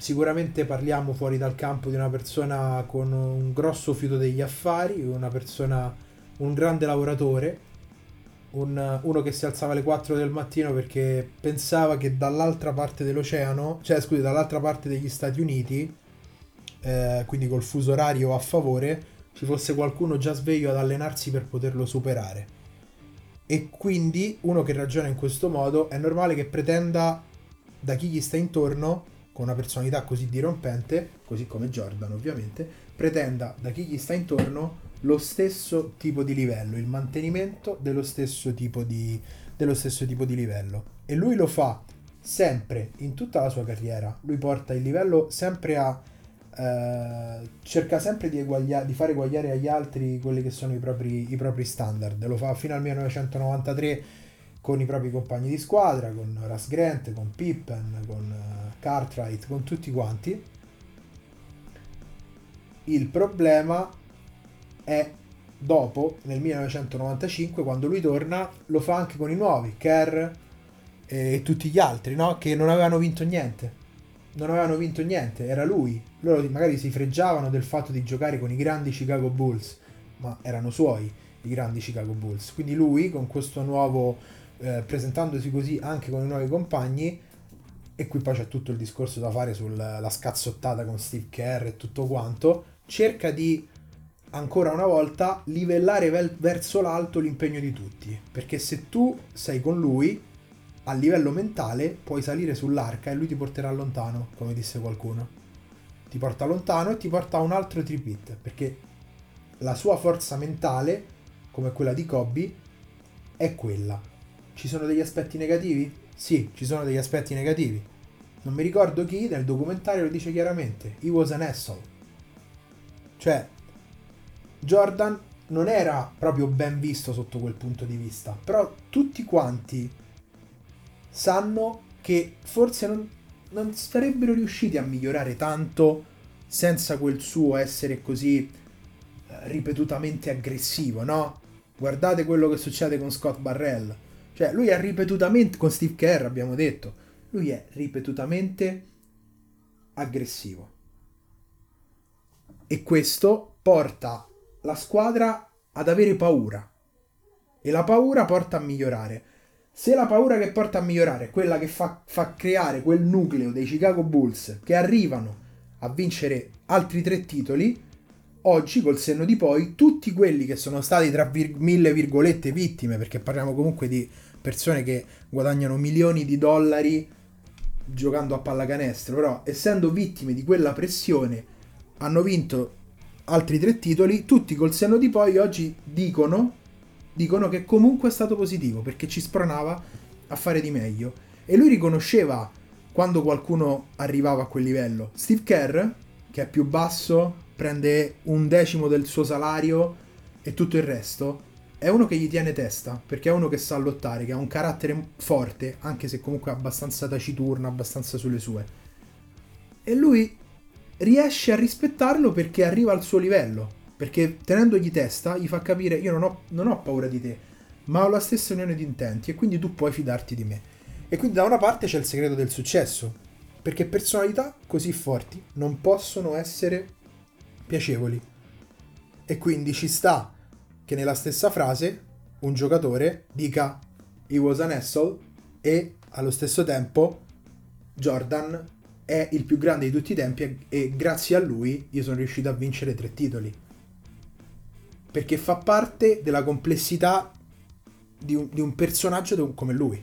Speaker 2: sicuramente parliamo fuori dal campo di una persona con un grosso fiuto degli affari, una persona, un grande lavoratore, un, uno che si alzava alle 4 del mattino perché pensava che dall'altra parte dell'oceano, cioè scusi, dall'altra parte degli Stati Uniti, eh, quindi col fuso orario a favore, ci fosse qualcuno già sveglio ad allenarsi per poterlo superare. E quindi uno che ragiona in questo modo è normale che pretenda da chi gli sta intorno con una personalità così dirompente, così come Jordan ovviamente, pretenda da chi gli sta intorno lo stesso tipo di livello, il mantenimento dello stesso tipo di, dello stesso tipo di livello. E lui lo fa sempre, in tutta la sua carriera. Lui porta il livello sempre a... Eh, cerca sempre di, eguaglia- di, fare eguagliare agli altri quelli che sono i propri, i propri standard. Lo fa fino al 1993 con i propri compagni di squadra, con Russ Grant, con Pippen, con uh, Cartwright, con tutti quanti. Il problema è dopo, nel 1995, quando lui torna, lo fa anche con i nuovi, Kerr e tutti gli altri, no? Che non avevano vinto niente. Non avevano vinto niente, era lui. Loro magari si freggiavano del fatto di giocare con i grandi Chicago Bulls, ma erano suoi i grandi Chicago Bulls. Quindi lui con questo nuovo, eh, presentandosi così anche con i nuovi compagni, e qui poi c'è tutto il discorso da fare sulla scazzottata con Steve Kerr e tutto quanto, cerca di ancora una volta livellare vel- verso l'alto l'impegno di tutti, perché se tu sei con lui a livello mentale puoi salire sull'arca e lui ti porterà lontano, come disse qualcuno. Ti porta lontano e ti porta a un altro tripit, perché la sua forza mentale, come quella di Kobe, è quella. Ci sono degli aspetti negativi? Sì, ci sono degli aspetti negativi. Non mi ricordo chi nel documentario lo dice chiaramente. He was an asshole. Cioè, Jordan non era proprio ben visto sotto quel punto di vista, però tutti quanti sanno che forse non, non sarebbero riusciti a migliorare tanto senza quel suo essere così eh, ripetutamente aggressivo, no? Guardate quello che succede con Scott Barrell. Cioè, lui è ripetutamente, con Steve Kerr abbiamo detto, lui è ripetutamente aggressivo. E questo porta la squadra ad avere paura. E la paura porta a migliorare. Se la paura che porta a migliorare è quella che fa, fa creare quel nucleo dei Chicago Bulls che arrivano a vincere altri tre titoli, oggi col senno di poi tutti quelli che sono stati tra vir- mille virgolette vittime, perché parliamo comunque di persone che guadagnano milioni di dollari giocando a pallacanestro, però essendo vittime di quella pressione hanno vinto altri tre titoli, tutti col senno di poi oggi dicono, dicono che comunque è stato positivo perché ci spronava a fare di meglio. E lui riconosceva quando qualcuno arrivava a quel livello. Steve Kerr, che è più basso, prende un decimo del suo salario e tutto il resto, è uno che gli tiene testa, perché è uno che sa lottare, che ha un carattere forte, anche se comunque abbastanza taciturno, abbastanza sulle sue. E lui riesce a rispettarlo perché arriva al suo livello. Perché tenendogli testa gli fa capire io non ho, non ho paura di te, ma ho la stessa unione di intenti e quindi tu puoi fidarti di me. E quindi da una parte c'è il segreto del successo, perché personalità così forti non possono essere piacevoli. E quindi ci sta che nella stessa frase un giocatore dica he was an asshole e allo stesso tempo Jordan è il più grande di tutti i tempi e, grazie a lui io sono riuscito a vincere tre titoli. Perché fa parte della complessità di un, di un personaggio come lui.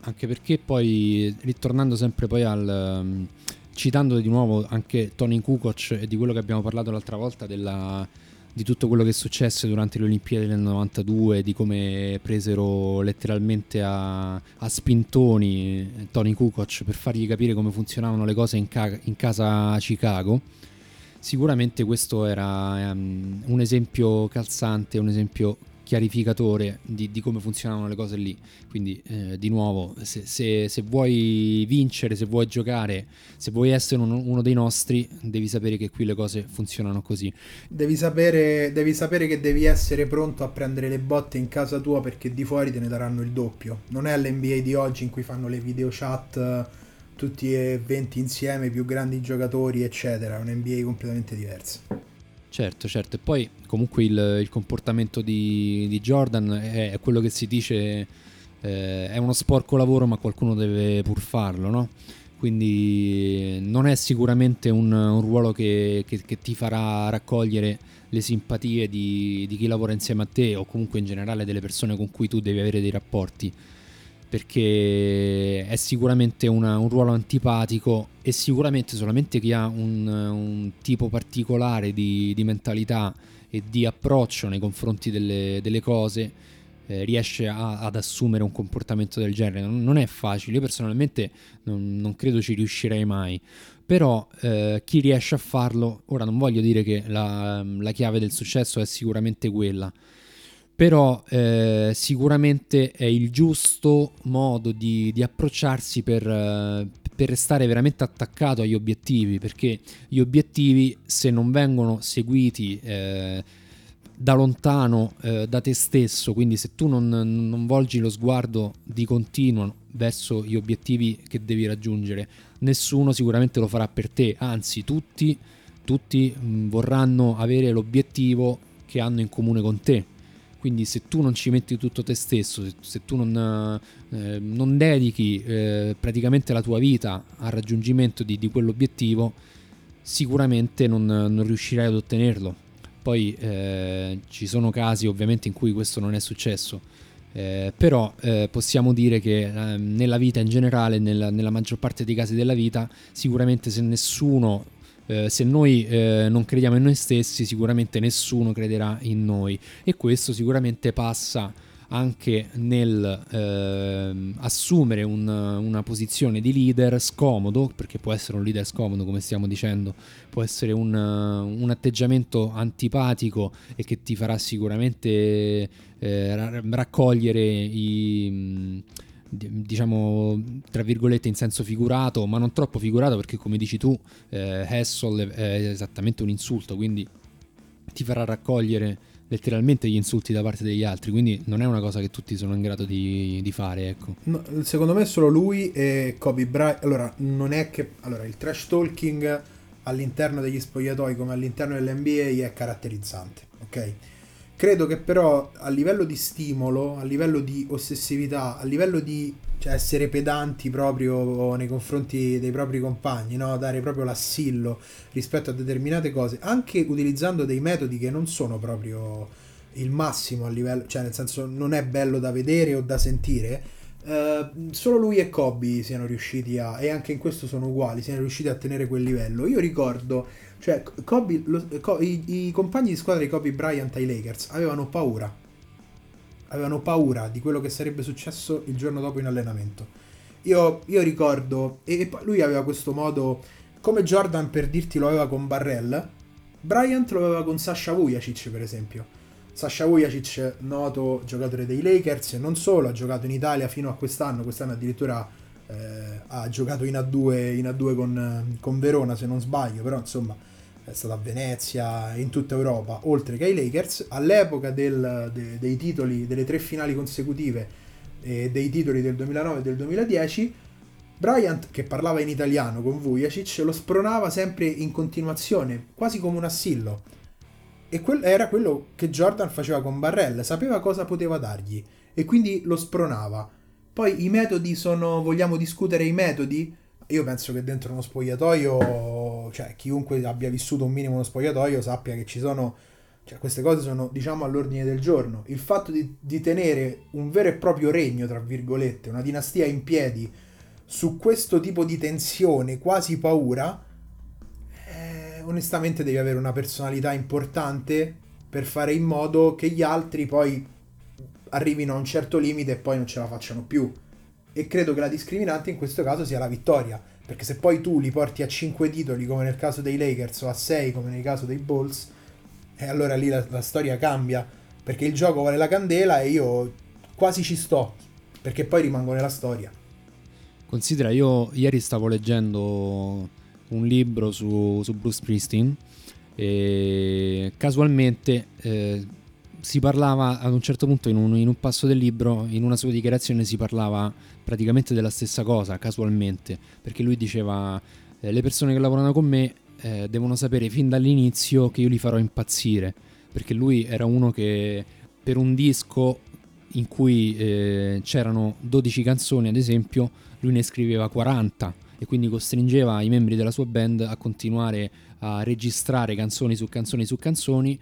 Speaker 1: Anche perché poi, ritornando sempre poi al... Um, citando di nuovo anche Tony Kukoc e di quello che abbiamo parlato l'altra volta della, di tutto quello che successe durante le Olimpiadi del 92, di come presero letteralmente a, a spintoni Tony Kukoc per fargli capire come funzionavano le cose in, ca- in casa a Chicago. Sicuramente questo era um, un esempio calzante, un esempio chiarificatore di, di, come funzionavano le cose lì. Quindi, eh, di nuovo, se, se, se, vuoi vincere, se vuoi giocare, se vuoi essere uno, uno, dei nostri, devi sapere che qui le cose funzionano così.
Speaker 2: Devi sapere, devi sapere che devi essere pronto a prendere le botte in casa tua perché di fuori te ne daranno il doppio. Non è l'NBA di oggi in cui fanno le video chat tutti e 20 insieme, più grandi giocatori, eccetera. È un NBA completamente diverso.
Speaker 1: Certo, certo. E poi comunque il, il comportamento di, di, Jordan è, quello che si dice, eh, è uno sporco lavoro ma qualcuno deve pur farlo, no? Quindi non è sicuramente un, un ruolo che, che, che, ti farà raccogliere le simpatie di, di chi lavora insieme a te o comunque in generale delle persone con cui tu devi avere dei rapporti perché è sicuramente una, un ruolo antipatico e sicuramente solamente chi ha un, un tipo particolare di, di, mentalità e di approccio nei confronti delle, delle cose eh, riesce a, ad assumere un comportamento del genere. Non, non è facile, io personalmente non, non, credo ci riuscirei mai. Però eh, chi riesce a farlo, ora non voglio dire che la, la chiave del successo è sicuramente quella, però eh, sicuramente è il giusto modo di, di approcciarsi per, eh, per, restare veramente attaccato agli obiettivi, perché gli obiettivi se non vengono seguiti eh, da lontano eh, da te stesso, quindi se tu non, non, volgi lo sguardo di continuo verso gli obiettivi che devi raggiungere, nessuno sicuramente lo farà per te, anzi tutti, tutti mh, vorranno avere l'obiettivo che hanno in comune con te Quindi se tu non ci metti tutto te stesso, se, tu non, eh, non dedichi eh, praticamente la tua vita al raggiungimento di, di quell'obiettivo, sicuramente non, non, riuscirai ad ottenerlo. Poi eh, ci sono casi ovviamente in cui questo non è successo, eh, però eh, possiamo dire che eh, nella vita in generale, nella, nella maggior parte dei casi della vita, sicuramente se nessuno eh, se noi eh, non crediamo in noi stessi, sicuramente nessuno crederà in noi. E questo sicuramente passa anche nel eh, assumere un, una posizione di leader scomodo, perché può essere un leader scomodo come stiamo dicendo, può essere un, un atteggiamento antipatico e che ti farà sicuramente eh, raccogliere i diciamo tra virgolette in senso figurato ma non troppo figurato perché come dici tu eh, Hassel è esattamente un insulto quindi ti farà raccogliere letteralmente gli insulti da parte degli altri quindi non è una cosa che tutti sono in grado di, di fare ecco.
Speaker 2: No, secondo me solo lui e Kobe Bryant allora non è che allora il trash talking all'interno degli spogliatoi come all'interno dell'NBA è caratterizzante ok Credo che però a livello di stimolo, a livello di ossessività, a livello di cioè, essere pedanti proprio nei confronti dei propri compagni, no? dare proprio l'assillo rispetto a determinate cose, anche utilizzando dei metodi che non sono proprio il massimo a livello, cioè nel senso non è bello da vedere o da sentire, eh, solo lui e Kobe siano riusciti a, e anche in questo sono uguali, siano riusciti a tenere quel livello. Io ricordo cioè, Kobe, lo, i, i, compagni di squadra di Kobe Bryant ai Lakers avevano paura. Avevano paura di quello che sarebbe successo il giorno dopo in allenamento. Io, io ricordo, e, e lui aveva questo modo, come Jordan per dirti lo aveva con Barrell, Bryant lo aveva con Sasha Vujacic per esempio. Sasha Vujacic, noto giocatore dei Lakers, non solo, ha giocato in Italia fino a quest'anno, quest'anno addirittura eh, ha giocato in A2, in A2 con, con Verona se non sbaglio, però insomma è stato a Venezia, in tutta Europa, oltre che ai Lakers, all'epoca del, de, dei titoli, delle tre finali consecutive e dei titoli del 2009 e del 2010, Bryant, che parlava in italiano con Vujacic, lo spronava sempre in continuazione, quasi come un assillo. E quel, era quello che Jordan faceva con Barrell, sapeva cosa poteva dargli e quindi lo spronava. Poi i metodi sono, vogliamo discutere i metodi? Io penso che dentro uno spogliatoio, cioè chiunque abbia vissuto un minimo uno spogliatoio sappia che ci sono, cioè queste cose sono diciamo all'ordine del giorno. Il fatto di, di tenere un vero e proprio regno, tra virgolette, una dinastia in piedi su questo tipo di tensione, quasi paura, eh, onestamente devi avere una personalità importante per fare in modo che gli altri poi arrivino a un certo limite e poi non ce la facciano più e credo che la discriminante in questo caso sia la vittoria, perché se poi tu li porti a 5 titoli come nel caso dei Lakers o a 6 come nel caso dei Bulls, e allora lì la, la storia cambia, perché il gioco vale la candela e io quasi ci sto, perché poi rimango nella storia.
Speaker 1: Considera, io ieri stavo leggendo un libro su, su Bruce Springsteen e casualmente eh, si parlava ad un certo punto in un, in un, passo del libro, in una sua dichiarazione si parlava praticamente della stessa cosa, casualmente, perché lui diceva eh, le persone che lavorano con me eh, devono sapere fin dall'inizio che io li farò impazzire, perché lui era uno che per un disco in cui eh, c'erano 12 canzoni ad esempio, lui ne scriveva 40 e quindi costringeva i membri della sua band a continuare a registrare canzoni su canzoni su canzoni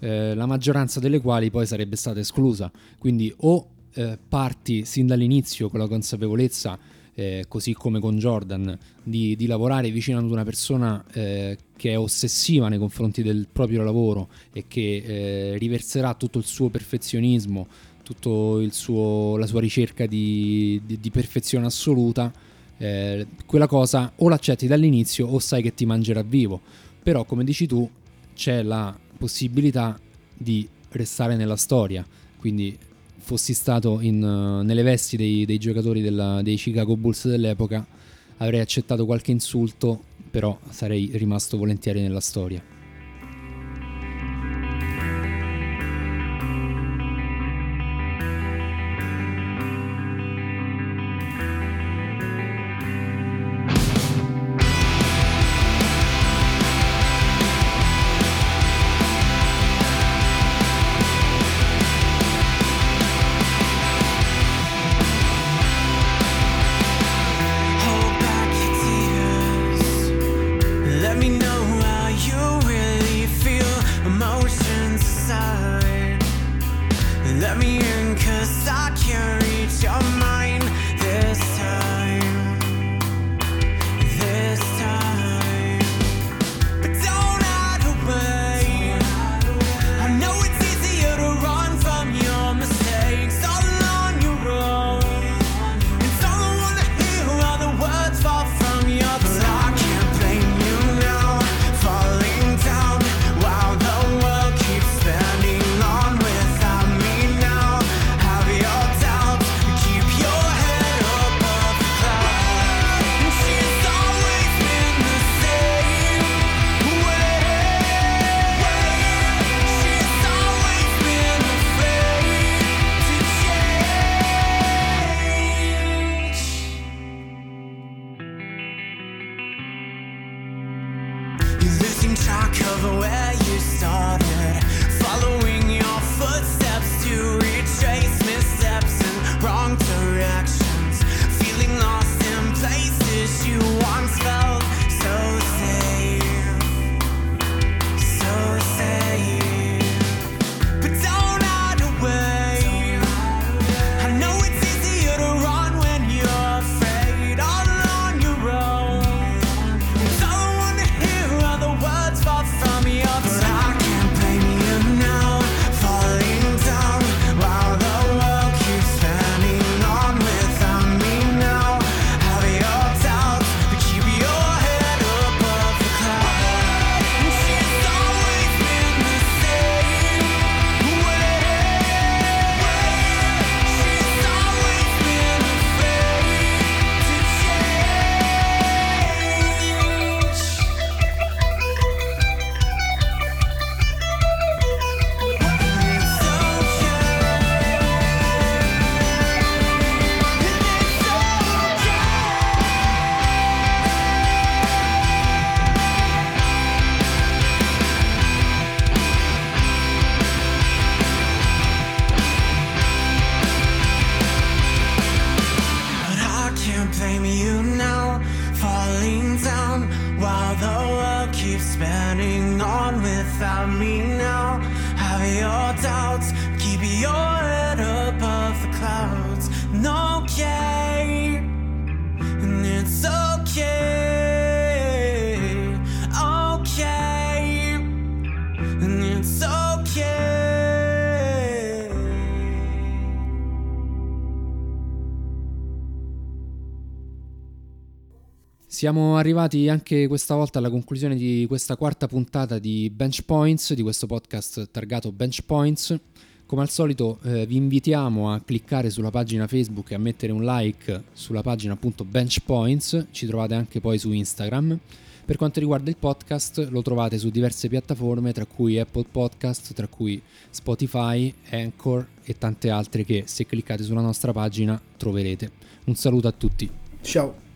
Speaker 1: eh, la maggioranza delle quali poi sarebbe stata esclusa. Quindi o eh, parti sin dall'inizio con la consapevolezza, eh, così come con Jordan, di, di, lavorare vicino ad una persona eh, che è ossessiva nei confronti del proprio lavoro e che eh, riverserà tutto il suo perfezionismo, tutta la sua ricerca di, di, di perfezione assoluta. Eh, quella cosa o l'accetti dall'inizio o sai che ti mangerà vivo. Però, come dici tu, c'è la possibilità di restare nella storia. Quindi fossi stato in, uh, nelle vesti dei, dei giocatori della, dei Chicago Bulls dell'epoca, avrei accettato qualche insulto, però sarei rimasto volentieri nella storia. Siamo arrivati anche questa volta alla conclusione di questa quarta puntata di Bench Points, di questo podcast targato Bench Points. Come al solito eh, vi invitiamo a cliccare sulla pagina Facebook e a mettere un like sulla pagina appunto Bench Points, ci trovate anche poi su Instagram. Per quanto riguarda il podcast lo trovate su diverse piattaforme tra cui Apple Podcast, tra cui Spotify, Anchor e tante altre che se cliccate sulla nostra pagina troverete. Un saluto a tutti.
Speaker 2: Ciao.